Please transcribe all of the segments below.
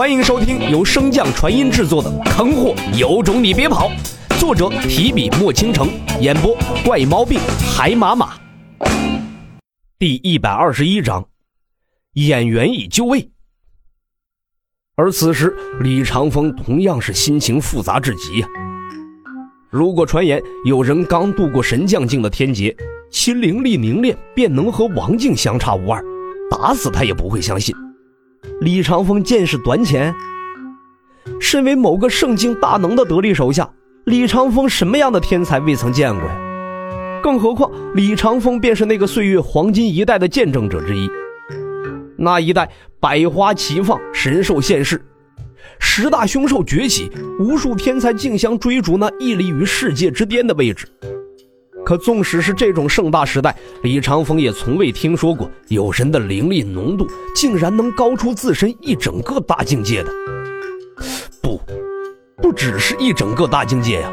欢迎收听由升降传音制作的《坑货有种你别跑》，作者提笔墨倾城，演播怪毛病海马马。第一百二十一章，演员已就位。而此时，李长风同样是心情复杂至极呀。如果传言有人刚度过神将境的天劫，其灵力凝练便能和王境相差无二，打死他也不会相信。李长风见识短浅，身为某个圣境大能的得力手下，李长风什么样的天才未曾见过呀？更何况李长风便是那个岁月黄金一代的见证者之一。那一代百花齐放，神兽现世。十大凶兽崛起，无数天才竞相追逐那屹立于世界之巅的位置。可纵使是这种盛大时代，李长风也从未听说过有人的灵力浓度竟然能高出自身一整个大境界的。不，不只是一整个大境界呀！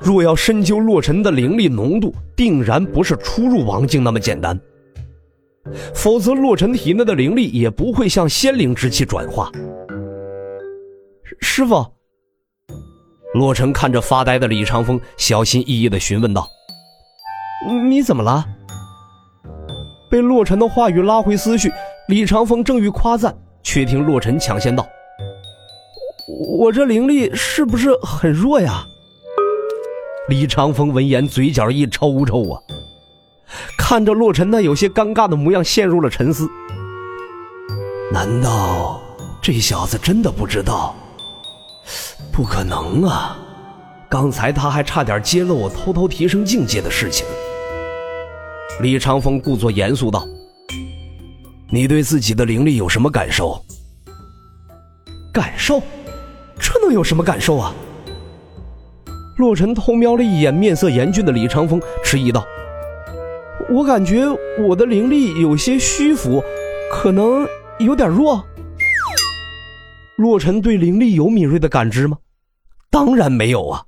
若要深究洛尘的灵力浓度，定然不是初入王境那么简单。否则，洛尘体内的灵力也不会向仙灵之气转化。师傅，洛尘看着发呆的李长风，小心翼翼的询问道：“你怎么了？”被洛尘的话语拉回思绪，李长风正欲夸赞，却听洛尘抢先道：“我这灵力是不是很弱呀？”李长风闻言，嘴角一抽抽啊，看着洛尘那有些尴尬的模样，陷入了沉思。难道这小子真的不知道？不可能啊！刚才他还差点揭露我偷偷提升境界的事情。李长风故作严肃道：“你对自己的灵力有什么感受？”感受？这能有什么感受啊？洛尘偷瞄了一眼面色严峻的李长风，迟疑道：“我感觉我的灵力有些虚浮，可能有点弱。”洛尘对灵力有敏锐的感知吗？当然没有啊！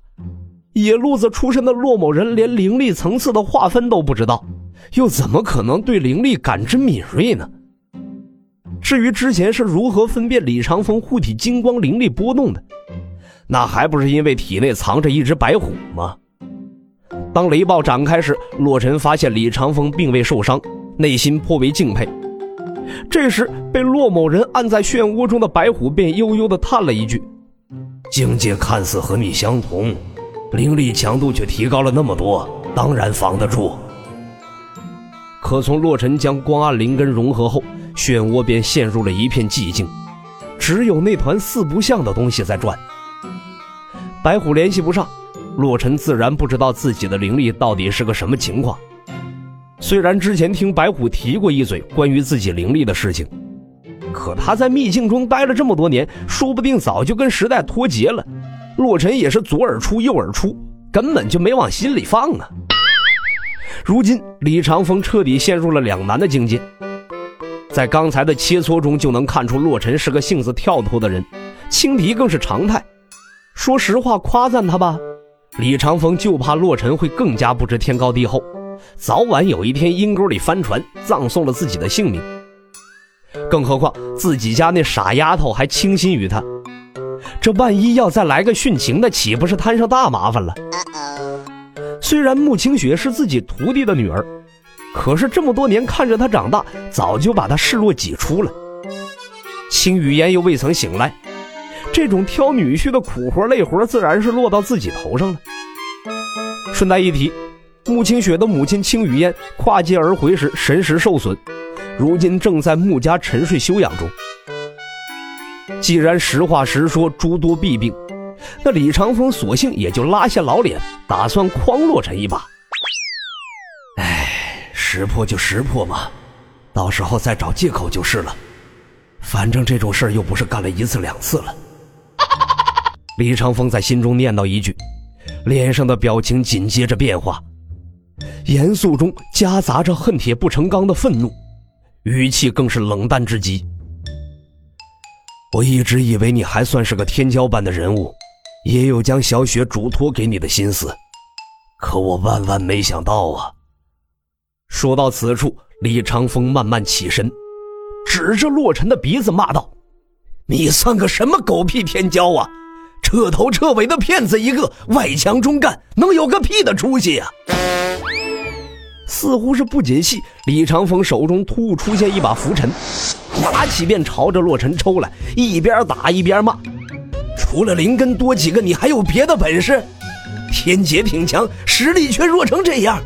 野路子出身的洛某人连灵力层次的划分都不知道，又怎么可能对灵力感知敏锐呢？至于之前是如何分辨李长风护体金光灵力波动的，那还不是因为体内藏着一只白虎吗？当雷暴展开时，洛尘发现李长风并未受伤，内心颇为敬佩。这时，被骆某人按在漩涡中的白虎便悠悠地叹了一句：“境界看似和你相同，灵力强度却提高了那么多，当然防得住。”可从洛尘将光暗灵根融合后，漩涡便陷入了一片寂静，只有那团四不像的东西在转。白虎联系不上，洛尘自然不知道自己的灵力到底是个什么情况。虽然之前听白虎提过一嘴关于自己灵力的事情，可他在秘境中待了这么多年，说不定早就跟时代脱节了。洛尘也是左耳出右耳出，根本就没往心里放啊。如今李长风彻底陷入了两难的境界，在刚才的切磋中就能看出洛尘是个性子跳脱的人，轻敌更是常态。说实话，夸赞他吧，李长风就怕洛尘会更加不知天高地厚。早晚有一天阴沟里翻船，葬送了自己的性命。更何况自己家那傻丫头还倾心于他，这万一要再来个殉情，那岂不是摊上大麻烦了？虽然穆清雪是自己徒弟的女儿，可是这么多年看着她长大，早就把她视若己出了。青雨嫣又未曾醒来，这种挑女婿的苦活累活，自然是落到自己头上了。顺带一提。穆清雪的母亲青雨嫣跨界而回时神识受损，如今正在穆家沉睡休养中。既然实话实说，诸多弊病，那李长风索性也就拉下老脸，打算诓洛尘一把。哎，识破就识破嘛，到时候再找借口就是了。反正这种事又不是干了一次两次了。李长风在心中念叨一句，脸上的表情紧接着变化。严肃中夹杂着恨铁不成钢的愤怒，语气更是冷淡至极。我一直以为你还算是个天骄般的人物，也有将小雪嘱托给你的心思，可我万万没想到啊！说到此处，李长风慢慢起身，指着洛尘的鼻子骂道：“你算个什么狗屁天骄啊！彻头彻尾的骗子一个，外强中干，能有个屁的出息呀！似乎是不解气，李长风手中突出现一把拂尘，拿起便朝着洛尘抽来，一边打一边骂：“除了灵根多几个，你还有别的本事？天劫挺强，实力却弱成这样，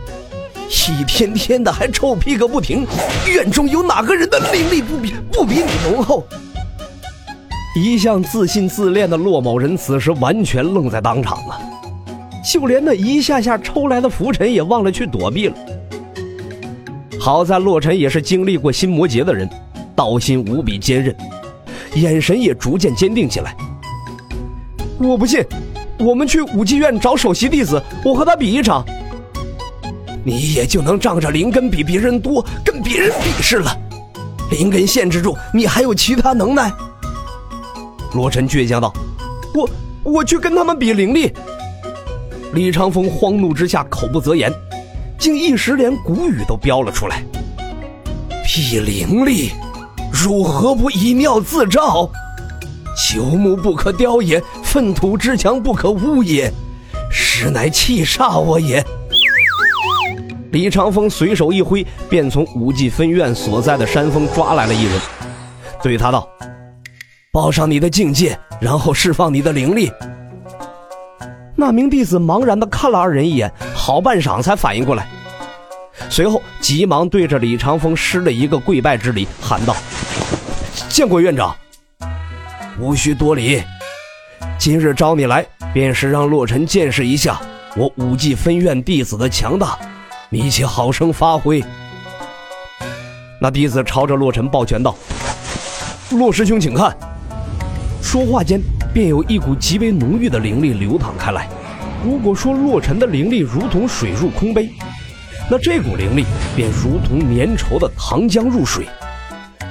一天天的还臭屁个不停，院中有哪个人的灵力不比不比你浓厚？”一向自信自恋的骆某人此时完全愣在当场啊！就连那一下下抽来的浮尘也忘了去躲避了。好在洛尘也是经历过心魔劫的人，道心无比坚韧，眼神也逐渐坚定起来。我不信，我们去武技院找首席弟子，我和他比一场。你也就能仗着灵根比别人多，跟别人比试了。灵根限制住你，还有其他能耐？罗晨倔强道：“我我去跟他们比灵力。”李长风慌怒之下口不择言，竟一时连古语都飙了出来：“比灵力，汝何不以尿自照？朽木不可雕也，粪土之强不可污也，实乃气煞我也。”李长风随手一挥，便从武技分院所在的山峰抓来了一人，对他道。报上你的境界，然后释放你的灵力。那名弟子茫然的看了二人一眼，好半晌才反应过来，随后急忙对着李长风施了一个跪拜之礼，喊道：“见过院长。”无需多礼，今日招你来，便是让洛尘见识一下我武技分院弟子的强大，你且好生发挥。那弟子朝着洛尘抱拳道：“洛师兄，请看。”说话间，便有一股极为浓郁的灵力流淌开来。如果说洛尘的灵力如同水入空杯，那这股灵力便如同粘稠的糖浆入水，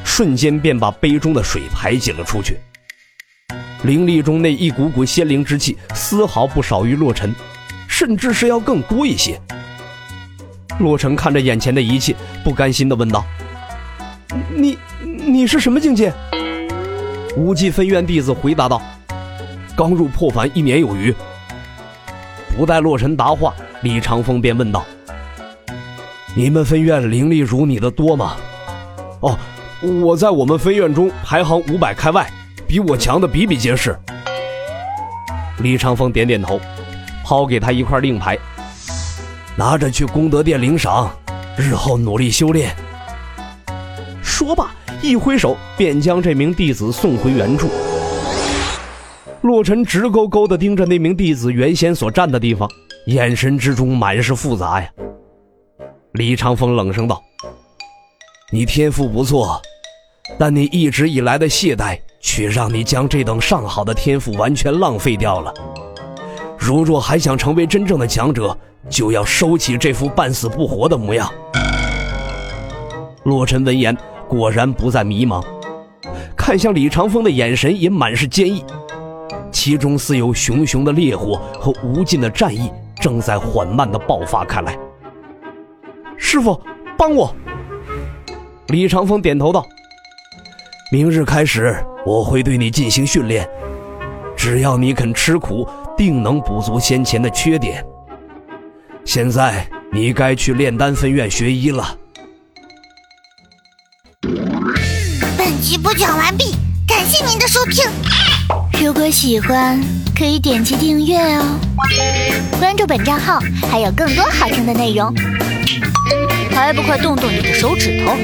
瞬间便把杯中的水排挤了出去。灵力中那一股股仙灵之气，丝毫不少于洛尘，甚至是要更多一些。洛尘看着眼前的一切，不甘心地问道：“你，你是什么境界？”无忌分院弟子回答道：“刚入破凡一年有余。”不待洛尘答话，李长风便问道：“你们分院灵力如你的多吗？”“哦，我在我们分院中排行五百开外，比我强的比比皆是。”李长风点点头，抛给他一块令牌：“拿着去功德殿领赏，日后努力修炼。”说罢。一挥手，便将这名弟子送回原处。洛尘直勾勾地盯着那名弟子原先所站的地方，眼神之中满是复杂呀。李长风冷声道：“你天赋不错，但你一直以来的懈怠，却让你将这等上好的天赋完全浪费掉了。如若还想成为真正的强者，就要收起这副半死不活的模样。”洛尘闻言。果然不再迷茫，看向李长风的眼神也满是坚毅，其中似有熊熊的烈火和无尽的战意正在缓慢的爆发开来。师傅，帮我！李长风点头道：“明日开始，我会对你进行训练，只要你肯吃苦，定能补足先前的缺点。现在你该去炼丹分院学医了。”本集播讲完毕，感谢您的收听。如果喜欢，可以点击订阅哦，关注本账号还有更多好听的内容。还不快动动你的手指头！